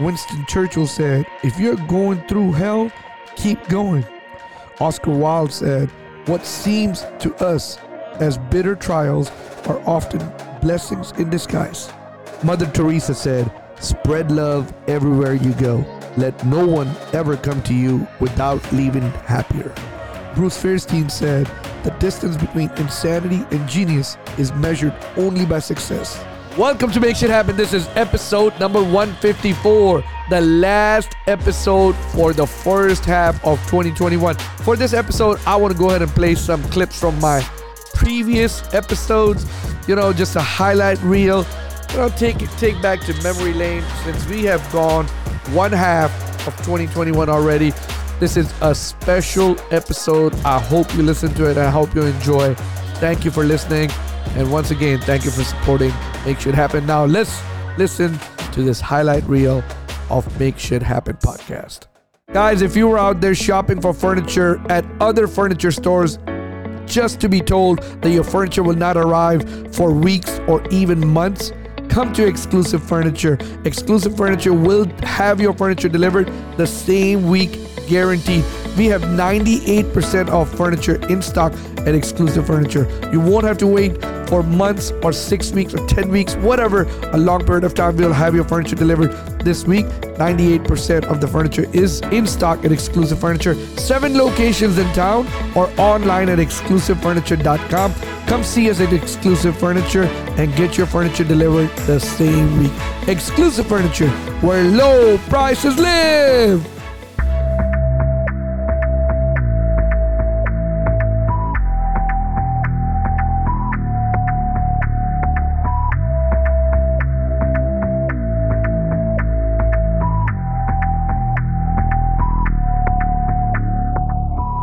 Winston Churchill said, If you're going through hell, keep going. Oscar Wilde said, What seems to us as bitter trials are often blessings in disguise. Mother Teresa said, Spread love everywhere you go. Let no one ever come to you without leaving happier. Bruce Feirstein said, The distance between insanity and genius is measured only by success. Welcome to Make Shit Happen. This is episode number 154, the last episode for the first half of 2021. For this episode, I want to go ahead and play some clips from my previous episodes, you know, just a highlight reel. You know, take take back to memory lane since we have gone one half of 2021 already. This is a special episode. I hope you listen to it. I hope you enjoy. Thank you for listening. And once again, thank you for supporting Make Shit Happen. Now let's listen to this highlight reel of Make Shit Happen podcast. Guys, if you were out there shopping for furniture at other furniture stores, just to be told that your furniture will not arrive for weeks or even months, come to Exclusive Furniture. Exclusive Furniture will have your furniture delivered the same week guaranteed. We have 98% of furniture in stock at Exclusive Furniture. You won't have to wait for months or six weeks or 10 weeks, whatever, a long period of time. We'll have your furniture delivered this week. 98% of the furniture is in stock at Exclusive Furniture. Seven locations in town or online at exclusivefurniture.com. Come see us at Exclusive Furniture and get your furniture delivered the same week. Exclusive Furniture, where low prices live.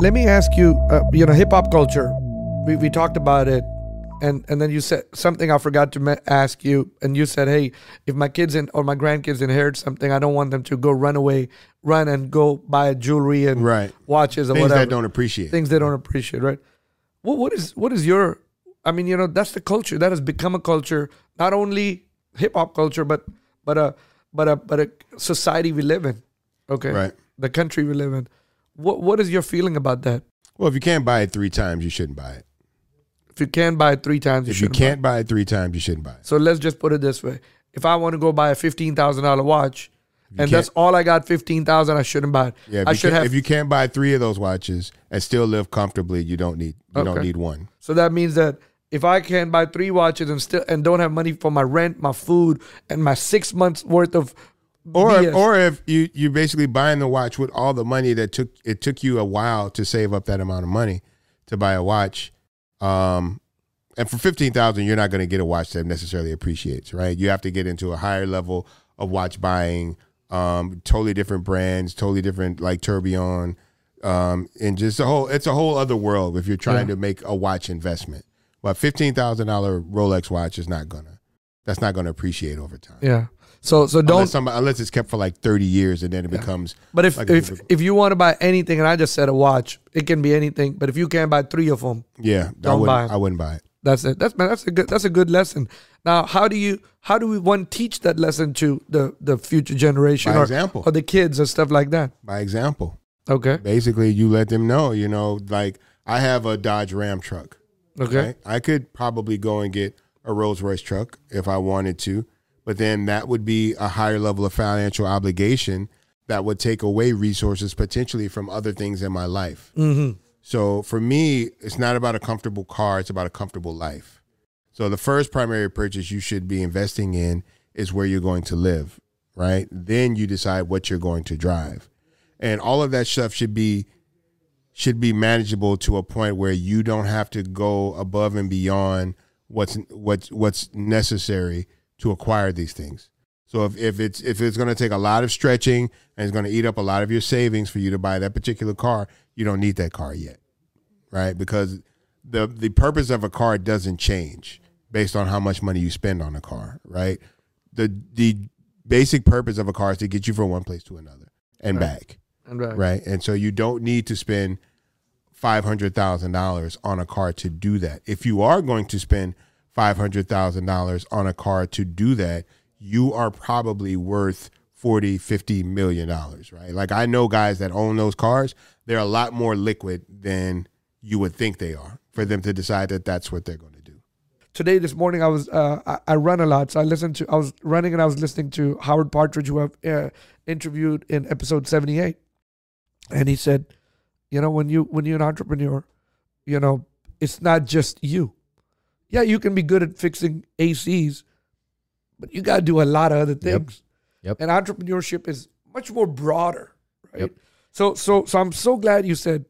Let me ask you, uh, you know, hip hop culture. We, we talked about it, and and then you said something I forgot to me- ask you, and you said, hey, if my kids in, or my grandkids inherit something, I don't want them to go run away, run and go buy jewelry and Right. watches or whatever. Things whatever. don't appreciate. things they don't appreciate, right? What what is what is your? I mean, you know, that's the culture that has become a culture, not only hip hop culture, but but a but a but a society we live in. Okay, Right. The country we live in. What what is your feeling about that? Well, if you can't buy it three times, you shouldn't buy it. If you can't buy it three times, you If you shouldn't buy it. can't buy it three times, you shouldn't buy it. So let's just put it this way: If I want to go buy a fifteen thousand dollar watch, and that's all I got, fifteen thousand, I shouldn't buy it. Yeah, if I you should can't- have. If you can't buy three of those watches and still live comfortably, you don't need you don't need one. So that means that if I can't buy three watches and still and don't have money for my rent, my food, and my six months worth of Or BS. or if you you basically buying the watch with all the money that took it took you a while to save up that amount of money to buy a watch, um, and for fifteen thousand, you're not going to get a watch that necessarily appreciates, right? You have to get into a higher level of watch buying, um, totally different brands, totally different like Tourbillon, um, and just a whole it's a whole other world if you're trying Yeah. to make a watch investment. But fifteen thousand dollar Rolex watch is not gonna that's not gonna appreciate over time. yeah. So so don't. Unless, somebody, unless it's kept for like 30 years and then it becomes but if like if if you want to buy anything, and I just said a watch, it can be anything. But if you can't buy three of them, yeah I Don't wouldn't, buy it. I wouldn't buy it that's it. That's man. That's a good. That's a good lesson. Now, how do you how do we one teach that lesson to the the future generation By or, example. or the kids and stuff like that? by example Okay. basically you let them know you know like I have a Dodge Ram truck Okay. right? I could probably go and get a Rolls Royce truck if I wanted to but then that would be a higher level of financial obligation that would take away resources potentially from other things in my life Mm-hmm. So for me, it's not about a comfortable car, it's about a comfortable life. So the first primary purchase you should be investing in is where you're going to live, right? Then you decide what you're going to drive. And all of that stuff should be should be manageable to a point where you don't have to go above and beyond what's what's what's necessary to acquire these things. So if, if it's if it's going to take a lot of stretching and it's going to eat up a lot of your savings for you to buy that particular car, you don't need that car yet, right? Because the the purpose of a car doesn't change based on how much money you spend on a car, right? The the basic purpose of a car is to get you from one place to another and back, And right. right? And so you don't need to spend five hundred thousand dollars on a car to do that. If you are going to spend five hundred thousand dollars on a car to do that, you are probably worth 40, 50 million dollars, right? Like I know guys that own those cars, they're a lot more liquid than you would think they are for them to decide that that's what they're going to do. today this morning i was uh, I, I run a lot so i listened to i was running and i was listening to howard partridge who i've uh, interviewed in episode 78 and he said you know when you when you're an entrepreneur you know it's not just you yeah you can be good at fixing acs but you got to do a lot of other things Yep. and entrepreneurship is much more broader right Yep. so so so i'm so glad you said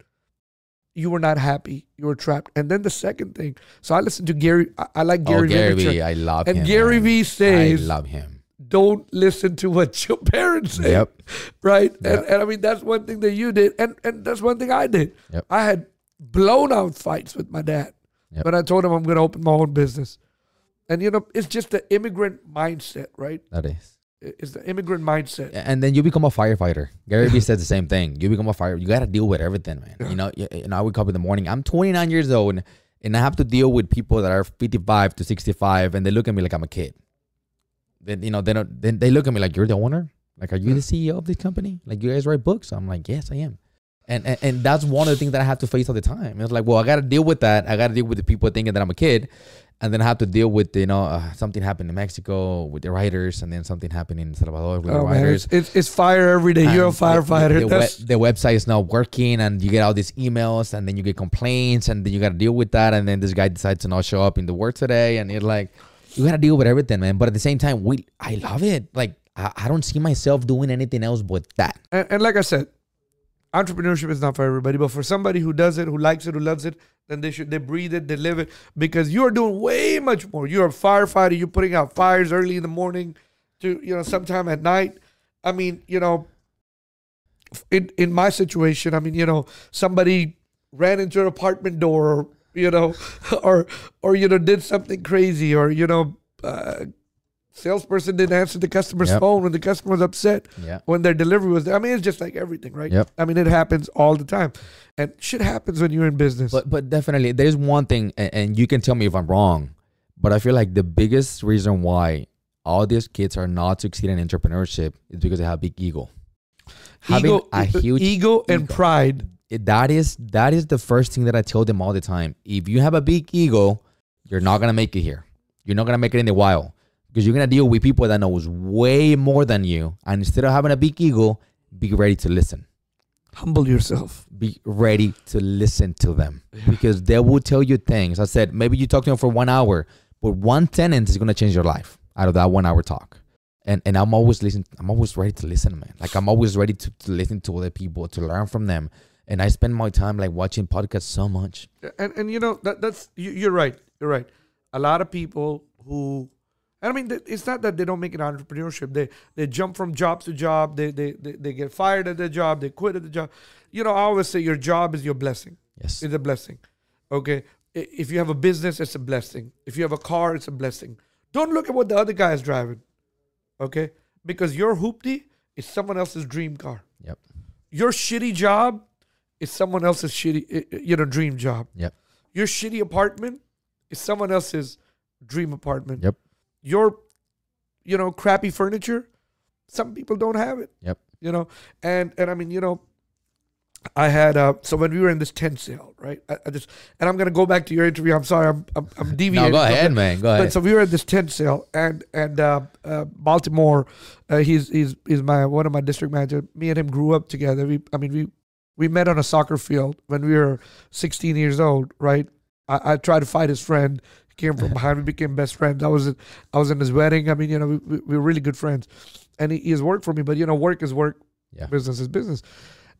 you were not happy you were trapped and then the second thing so i listened to gary i, I like Oh, gary Gary Vee, I love And him. And Gary. Vee says- I love him. don't listen to what your parents say Yep. right and, and i mean that's one thing that you did and and that's one thing i did Yep. i had blown out fights with my dad Yep. but i told him i'm going to open my own business and you know it's just the immigrant mindset right That is. it's the immigrant mindset And then you become a firefighter. Gary Vee said the same thing. You become a fire. You got to deal with everything, man. You know. And I wake up in the morning. I'm 29 years old, and, and I have to deal with people that are 55 to 65, and they look at me like I'm a kid. Then you know they don't. Then they look at me like you're the owner. Like, are you the CEO of this company? Like, you guys write books? I'm like, yes, I am. And, and and that's one of the things that I have to face all the time. It's like, well, I got to deal with that. I got to deal with the people thinking that I'm a kid, and then I have to deal with you know uh, something happened in Mexico with the writers, and then something happened in Salvador with the oh man writers. it's, it's, it's fire every day you're a And the- firefighter The, the, That's- the website is not working, and you get all these emails, and then you get complaints, and then you got to deal with that. And then this guy decides to not show up in the work today, and you're like you got to deal with everything, man. But at the same time, we I love it. Like I, I don't see myself doing anything else but that. and, and like I said, entrepreneurship is not for everybody, but for somebody who does it, who likes it, who loves it, then they should they breathe it, they live it, because you are doing way much more. You're a firefighter. You're putting out fires early in the morning, to you know sometime at night. I mean, you know, in in my situation, I mean, you know, somebody ran into an apartment door, or, you know, or or you know did something crazy, or you know. Uh, Salesperson didn't answer the customer's Yep. phone when the customer was upset Yeah. when their delivery was there. I mean, it's just like everything, right? Yep. I mean, it happens all the time, and shit happens when you're in business. But but definitely, there's one thing, and, and you can tell me if I'm wrong, but I feel like the biggest reason why all these kids are not succeeding in entrepreneurship is because they have big ego. Having ego, a huge ego and ego. pride. that is that is the first thing that I tell them all the time. If you have a big ego, you're not gonna make it here. You're not gonna make it in the wild because you're gonna deal with people that knows way more than you. And instead of having a big ego, be ready to listen. Humble yourself. Be ready to listen to them because they will tell you things. I said maybe you talk to them for one hour, but one sentence is gonna change your life out of that one hour talk. And and I'm always listening. I'm always ready to listen, man. Like I'm always ready to, to listen to other people to learn from them. And I spend my time like watching podcasts so much. And and you know that that's you, you're right. You're right. A lot of people who, and I mean, it's not that they don't make an entrepreneurship. They they jump from job to job. They they they, they get fired at their job. They quit at the job. You know, I always say your job is your blessing. Yes. It's a blessing. Okay. If you have a business, it's a blessing. If you have a car, it's a blessing. Don't look at what the other guy is driving. Okay. Because your hoopty is someone else's dream car. Yep. Your shitty job is someone else's shitty, you know, dream job. Yep. Your shitty apartment is someone else's dream apartment. Yep. Your, you know, crappy furniture, some people don't have it. Yep. You know, and and I mean, you know, I had uh so when we were in this tent sale, right? I, I just and I'm gonna go back to your interview. I'm sorry, I'm I'm, I'm No, deviating. go ahead, man. Go But ahead. so we were at this tent sale, and and uh, uh, Baltimore, uh, he's he's he's my one of my district manager. Me and him grew up together. We, I mean, we we met on a soccer field when we were 16 years old, right? I, I tried to fight his friend. He came from behind. We became best friends. I was I was in his wedding. I mean, you know, we, we, we were really good friends, and he, he has worked for me. But you know, work is work, Yeah. business is business.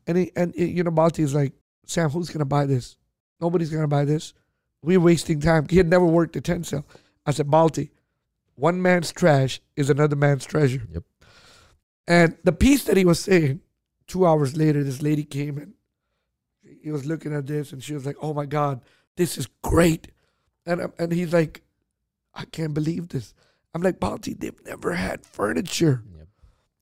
And he and uh, you know, Balti is like, Sam, who's gonna buy this? Nobody's gonna buy this. We're wasting time. He had never worked a tent sale. I said, Balti, one man's trash is another man's treasure. Yep. And the piece that he was saying, two hours later, this lady came in. He was looking at this and she was like, oh my God, this is great. And, and he's like, I can't believe this. I'm like, Balti, they've never had furniture. Yep.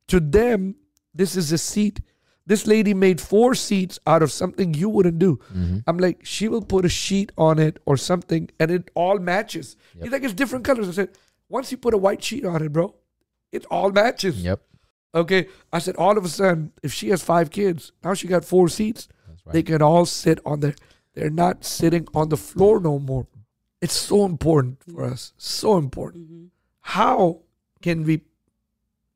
To them, this is a seat. This lady made four seats out of something you wouldn't do. Mhm. I'm like, she will put a sheet on it or something, and it all matches. Yep. He's like, it's different colors. I said, once you put a white sheet on it, bro, it all matches. Yep. Okay, I said all of a sudden, if she has five kids, now she got four seats. Right. They can all sit on there. They're not sitting on the floor no more. It's so important for us. So important. Mhm. How can we,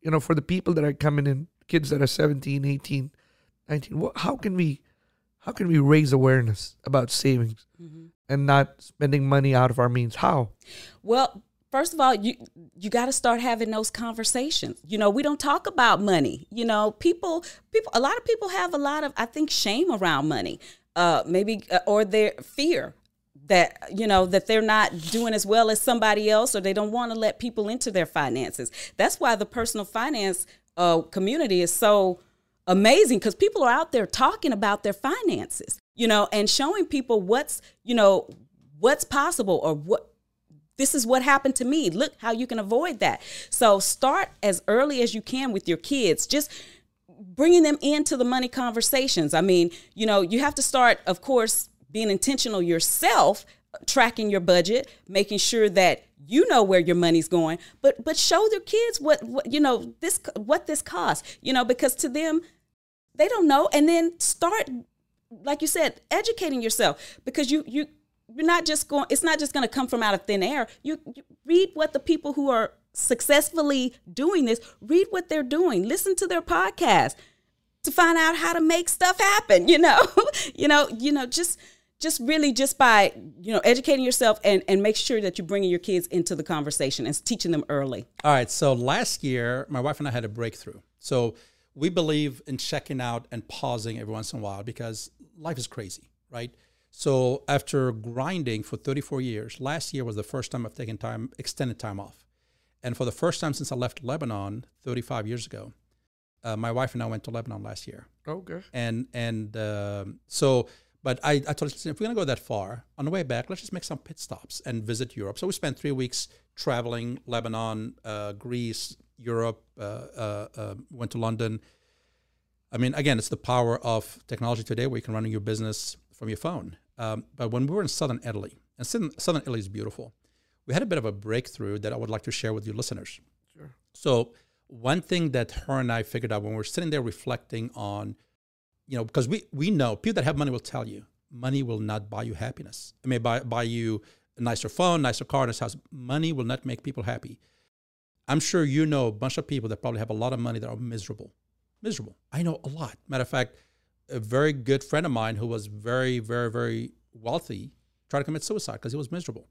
you know, for the people that are coming in, kids that are 17, 18, 19, what, how can we, how can we raise awareness about savings Mhm. and not spending money out of our means? How? Well, first of all, you you got to start having those conversations. You know, we don't talk about money. You know, people people a lot of people have a lot of I think shame around money. Uh maybe uh, or their fear that you know that they're not doing as well as somebody else or they don't want to let people into their finances. That's why the personal finance uh community is so amazing because people are out there talking about their finances, you know, and showing people what's, you know, what's possible or what this is what happened to me. Look how you can avoid that. So start as early as you can with your kids. Just bringing them into the money conversations. I mean, you know, you have to start, of course, being intentional yourself, tracking your budget, making sure that you know where your money's going, but but show their kids what, what you know this what this costs. You know, because to them, they don't know, and then start, like you said, educating yourself because you you you're not just going. It's not just going to come from out of thin air. You, you read what the people who are successfully doing this read what they're doing. Listen to their podcast to find out how to make stuff happen. You know, you know, you know, just just really just by you know educating yourself and and make sure that you're bringing your kids into the conversation and teaching them early. All right. So last year, my wife and I had a breakthrough. So we believe in checking out and pausing every once in a while because life is crazy, right? So after grinding for 34 years, last year was the first time I've taken time, extended time off. And for the first time since I left Lebanon 35 years ago, uh, my wife and I went to Lebanon last year. Okay. And and um so, but I, I told her, if we're gonna go that far, on the way back, let's just make some pit stops and visit Europe. So we spent three weeks traveling Lebanon, uh, Greece, Europe. Uh, uh, uh, went to London. I mean, again, it's the power of technology today, where you can run your business from your phone. Um, but when we were in southern Italy, and southern, Italy is beautiful, we had a bit of a breakthrough that I would like to share with you listeners. Sure. So one thing that her and I figured out when we were sitting there reflecting on, you know, because we we know people that have money will tell you money will not buy you happiness. It may buy buy you a nicer phone, nicer car, nice house. Money will not make people happy. I'm sure you know a bunch of people that probably have a lot of money that are miserable. Miserable. I know a lot. Matter of fact, a very good friend of mine who was very, very, very wealthy tried to commit suicide because he was miserable.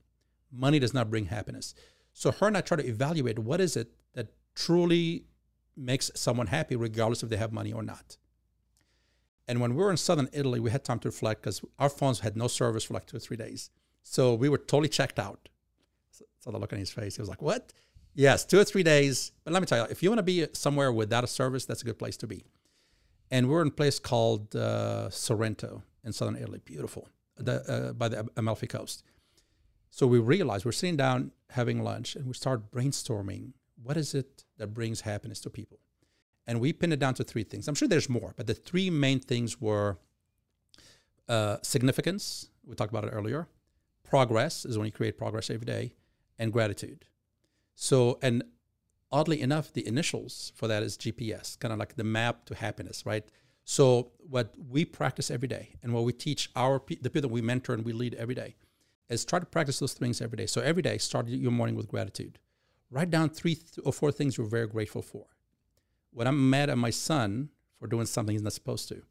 Money does not bring happiness. So her and I try to evaluate what is it that truly makes someone happy, regardless if they have money or not. And when we were in southern Italy, we had time to reflect because our phones had no service for like two or three days. So we were totally checked out. So, so the look on his face, he was like, "What?" Yes, two or three days. But let me tell you, if you want to be somewhere without a service, that's a good place to be. And we're in a place called uh, Sorrento in southern Italy, beautiful, the, uh, by the Amalfi Coast. So we realized we're sitting down having lunch, and we start brainstorming. What is it that brings happiness to people? And we pinned it down to three things. I'm sure there's more, but the three main things were uh, significance. We talked about it earlier. Progress is when you create progress every day, and gratitude. So, and oddly enough, the initials for that is GPS, kind of like the map to happiness, right? So, what we practice every day, and what we teach our the people that we mentor and we lead every day, is try to practice those things every day. So every day, start your morning with gratitude. Write down three th- or four things you're very grateful for. When I'm mad at my son for doing something he's not supposed to,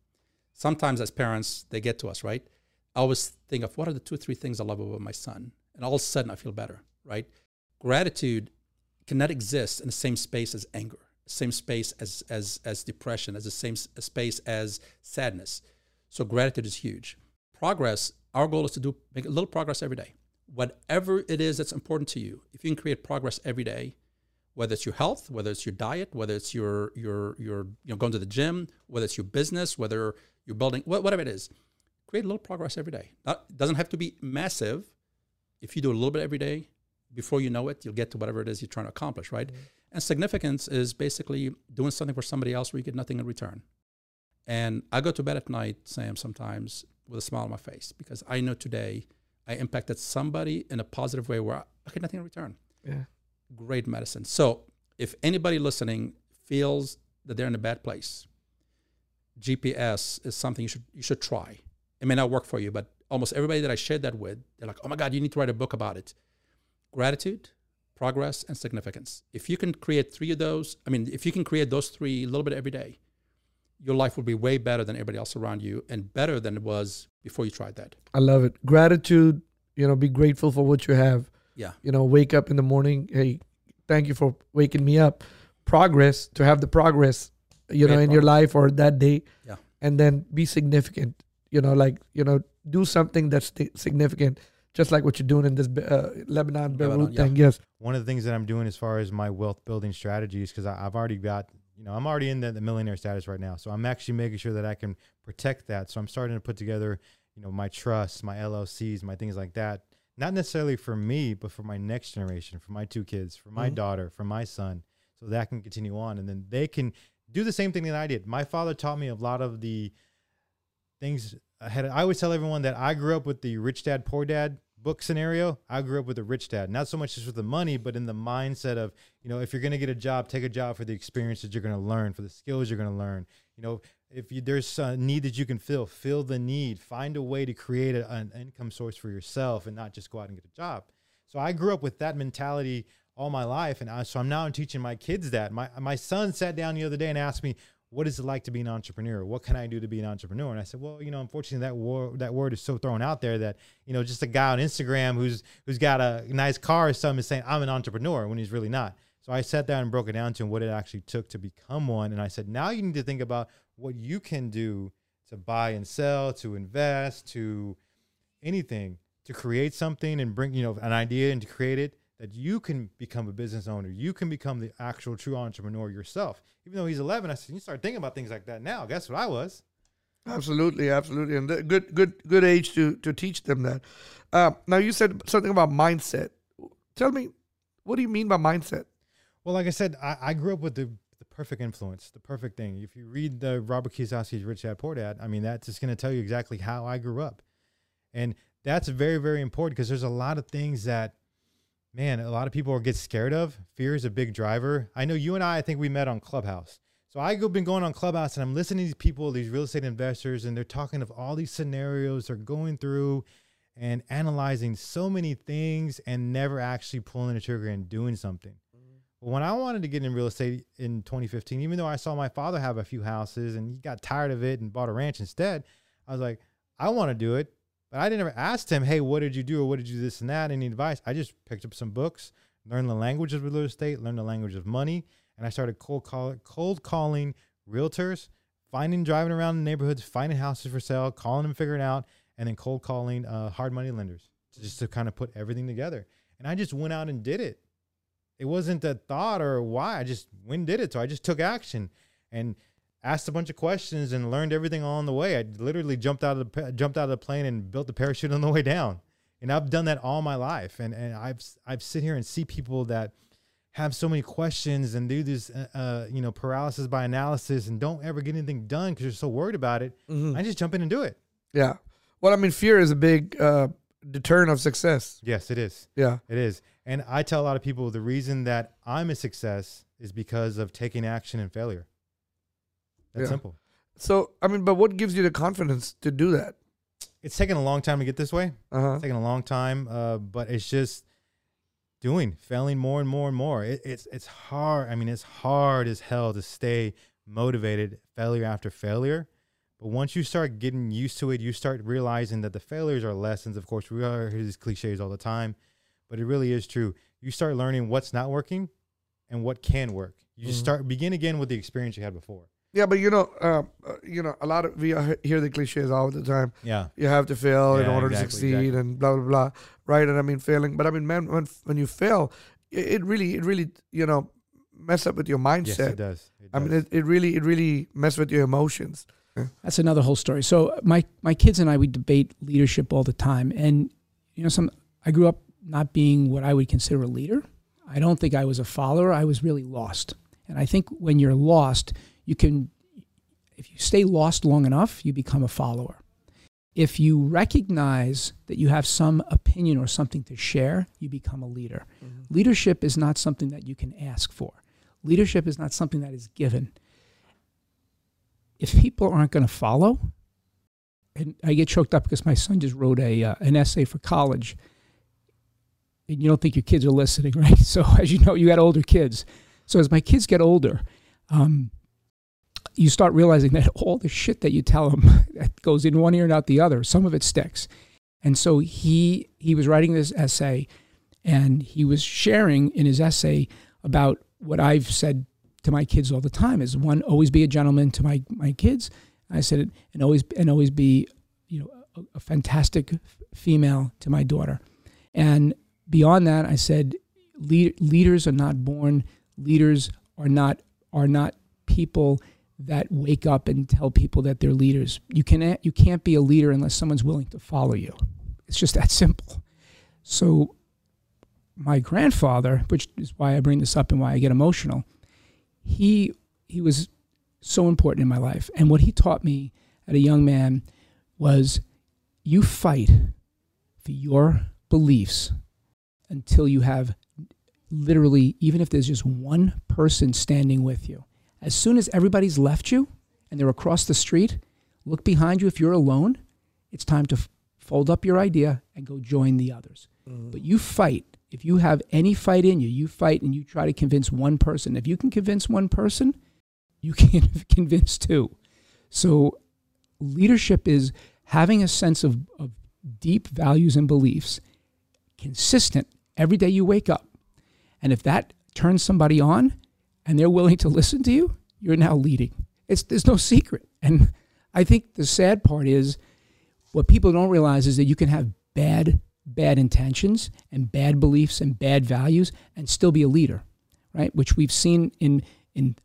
sometimes as parents, they get to us, right? I always think of what are the two three things I love about my son, and all of a sudden I feel better, right? Gratitude cannot exist in the same space as anger, same space as as as depression, as the same space as sadness. So gratitude is huge. Progress. Our goal is to do make a little progress every day. Whatever it is that's important to you, if you can create progress every day, whether it's your health, whether it's your diet, whether it's your your your you know going to the gym, whether it's your business, whether you're building whatever it is, create a little progress every day. It doesn't have to be massive. If you do a little bit every day, before you know it, you'll get to whatever it is you're trying to accomplish, right? Mm-hmm. And significance is basically doing something for somebody else where you get nothing in return. And I go to bed at night, Sam, sometimes with a smile on my face because I know today I impacted somebody in a positive way where I get nothing in return. Yeah. Great medicine. So if anybody listening feels that they're in a bad place, GPS is something you should you should try. It may not work for you, but almost everybody that I shared that with, they're like, "Oh my God, you need to write a book about it." Gratitude, progress, and significance. If you can create three of those, I mean, if you can create those three a little bit every day, your life will be way better than everybody else around you, and better than it was before you tried that. I love it. Gratitude, you know, be grateful for what you have. Yeah. You know, wake up in the morning. Hey, thank you for waking me up. Progress to have the progress, you know, Great in your life or that day. Yeah. And then be significant. You know, like you know, do something that's sti- significant, just like what you're doing in this uh, Lebanon Beirut Lebanon, yeah. thing. Yes. one of the things that I'm doing as far as my wealth building strategies, because I've already got, you know, I'm already in the, the millionaire status right now. So I'm actually making sure that I can protect that. So I'm starting to put together, you know, my trusts, my LLCs, my things like that. Not necessarily for me, but for my next generation, for my two kids, for my Mhm. daughter, for my son, so that can continue on. And then they can do the same thing that I did. My father taught me a lot of the things I had. I always tell everyone that I grew up with the rich dad, poor dad book scenario. I grew up with a rich dad, not so much just with the money, but in the mindset of, you know, if you're going to get a job, take a job for the experiences you're going to learn, for the skills you're going to learn. You know, if you, there's a need that you can fill, fill the need. Find a way to create a, an income source for yourself and not just go out and get a job. So I grew up with that mentality all my life, and I, so I'm now teaching my kids that. My my son sat down the other day and asked me, "What is it like to be an entrepreneur? What can I do to be an entrepreneur?" And I said, "Well, you know, unfortunately, that word that word is so thrown out there that you know, just a guy on Instagram who's who's got a nice car or something is saying I'm an entrepreneur when he's really not." So I sat down and broke it down to him what it actually took to become one, and I said, "Now you need to think about what you can do to buy and sell, to invest, to anything." to create something and bring you know an idea and to create it that you can become a business owner you can become the actual true entrepreneur yourself even though he's 11 i said you start thinking about things like that now guess what i was Absolutely, absolutely, and good, good, good age to to teach them that. Uh, now you said something about mindset. Tell me, what do you mean by mindset? well like i said i, I grew up with the, the perfect influence the perfect thing. If you read the robert kiyosaki's rich dad poor dad i mean that's just going to tell you exactly how i grew up. And that's very very important because there's a lot of things that man a lot of people get scared of. Fear is a big driver. I know you and i i think we met on clubhouse. So I've been going on clubhouse and i'm listening to these people these real estate investors and they're talking of all these scenarios they're going through and analyzing so many things and never actually pulling the trigger and doing something when i wanted to get in real estate in 2015 even though i saw my father have a few houses and he got tired of it and bought a ranch instead i was like i want to do it but I didn't ever ask him, hey, what did you do or what did you do this and that? Any advice? I just picked up some books, learned the language of real estate, learned the language of money, and I started cold call cold calling realtors, finding driving around the neighborhoods, finding houses for sale, calling them, figuring out, and then cold calling uh, hard money lenders just to kind of put everything together. And I just went out and did it. It wasn't a thought or why. I just went and did it. So I just took action and asked a bunch of questions and learned everything along the way. I literally jumped out of the jumped out of the plane and built the parachute on the way down. And I've done that all my life. And and I've I've sit here and see people that have so many questions and do this uh, uh, you know paralysis by analysis and don't ever get anything done because you're so worried about it. I just jump in and do it. Yeah. Well, I mean, fear is a big uh, deterrent of success. Yes, it is. Yeah. It is. And I tell a lot of people the reason that I'm a success is because of taking action and failure. That's Yeah. simple. So, I mean, but what gives you the confidence to do that? It's taken a long time to get this way. Uh huh. It's taken a long time, uh, but it's just doing, failing more and more and more. It, it's it's hard. I mean, it's hard as hell to stay motivated, failure after failure. But once you start getting used to it, you start realizing that the failures are lessons. Of course, we are hear these cliches all the time, but it really is true. You start learning what's not working and what can work. You just Mhm. start begin again with the experience you had before. Yeah, but you know, uh, uh, you know, a lot of we hear the cliches all the time. Yeah. You have to fail in Yeah, order to succeed, exactly. and blah blah blah. Right? And I mean, failing. But I mean, man, when when you fail, it, really, it really, you know, mess up with your mindset. Yes, it does. It I mean, it, it really, it really mess with your emotions. That's another whole story. So my my kids and I we debate leadership all the time, and you know, some I grew up not being what I would consider a leader. I don't think I was a follower. I was really lost, and I think when you're lost, you can, if you stay lost long enough, you become a follower. If you recognize that you have some opinion or something to share, you become a leader. Mm-hmm. Leadership is not something that you can ask for. Leadership is not something that is given. If people aren't going to follow, and I get choked up because my son just wrote a uh, an essay for college, and you don't think your kids are listening, right? So as you know, you got older kids. So as my kids get older, um, you start realizing that all the shit that you tell them that goes in one ear and out the other, some of it sticks. And so he he was writing this essay, and he was sharing in his essay about what I've said to my kids all the time is one always be a gentleman to my my kids. I said it and always and always be you know a, a fantastic female to my daughter. And beyond that, I said lead, leaders are not born. Leaders are not are not people that wake up and tell people that they're leaders. You can you can't be a leader unless someone's willing to follow you. It's just that simple. So my grandfather, which is why I bring this up and why I get emotional, he he was so important in my life. And what he taught me at a young man was you fight for your beliefs until you have literally even if there's just one person standing with you. As soon as everybody's left you and they're across the street, look behind you if you're alone. It's time to f- fold up your idea and go join the others. Mm-hmm. But you fight. If you have any fight in you, you fight and you try to convince one person. If you can convince one person, you can convince two. So leadership is having a sense of, of deep values and beliefs, consistent every day you wake up. And if that turns somebody on and they're willing to listen to you, you're now leading. It's, there's no secret. And I think the sad part is what people don't realize is that you can have bad, bad intentions and bad beliefs and bad values and still be a leader, right? Which we've seen in, in,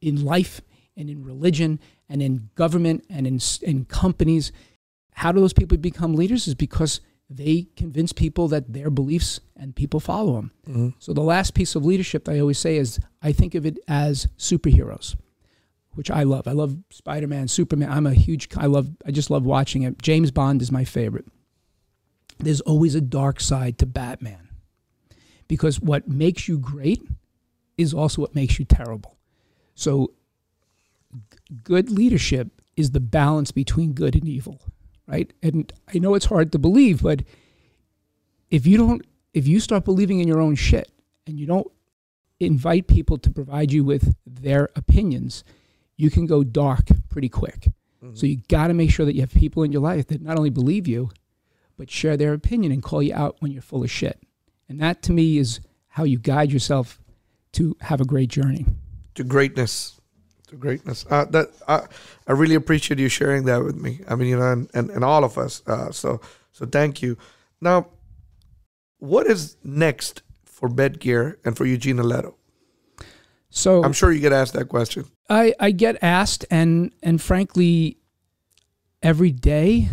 in life and in religion and in government and in, in companies. How do those people become leaders? Is because they convince people that their beliefs and people follow them. Mm-hmm. So the last piece of leadership I always say is I think of it as superheroes, which I love. I love Spider-Man, Superman. I'm a huge I love I just love watching it. James Bond is my favorite. There's always a dark side to Batman. Because what makes you great is also what makes you terrible. So good leadership is the balance between good and evil, right? And I know it's hard to believe, but if you don't if you start believing in your own shit and you don't invite people to provide you with their opinions, you can go dark pretty quick. Mm-hmm. So you got to make sure that you have people in your life that not only believe you, but share their opinion and call you out when you're full of shit. And that to me is how you guide yourself to have a great journey. to greatness to greatness uh, that I, I really appreciate you sharing that with me i mean you know and, and, and all of us uh, so so thank you now what is next for Bedgear and for Eugene Alletto? So i'm sure you get asked that question I, I get asked and and frankly every day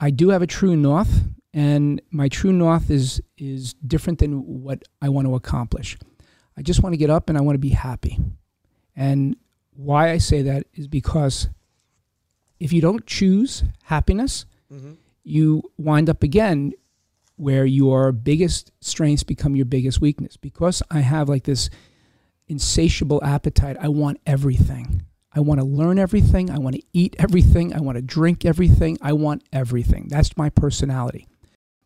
I do have a true north and my true north is is different than what I want to accomplish. I just want to get up and I want to be happy. And why I say that is because if you don't choose happiness, mm-hmm. you wind up again where your biggest strengths become your biggest weakness. Because I have like this insatiable appetite. I want everything. I want to learn everything. I want to eat everything. I want to drink everything. I want everything. That's my personality.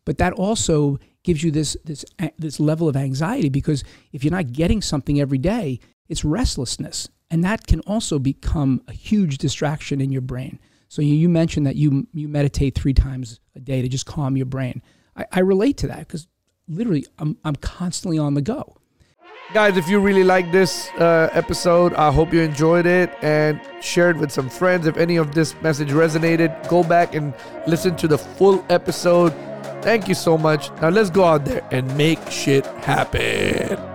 But that also gives you this this this level of anxiety because if you're not getting something every day, it's restlessness, and that can also become a huge distraction in your brain. So you, you mentioned that you you meditate three times a day to just calm your brain. I, I relate to that because literally I'm I'm constantly on the go. Guys if you really like this uh, episode i hope you enjoyed it and share it with some friends. If any of this message resonated go back and listen to the full episode. Thank you so much. Now let's go out there and make shit happen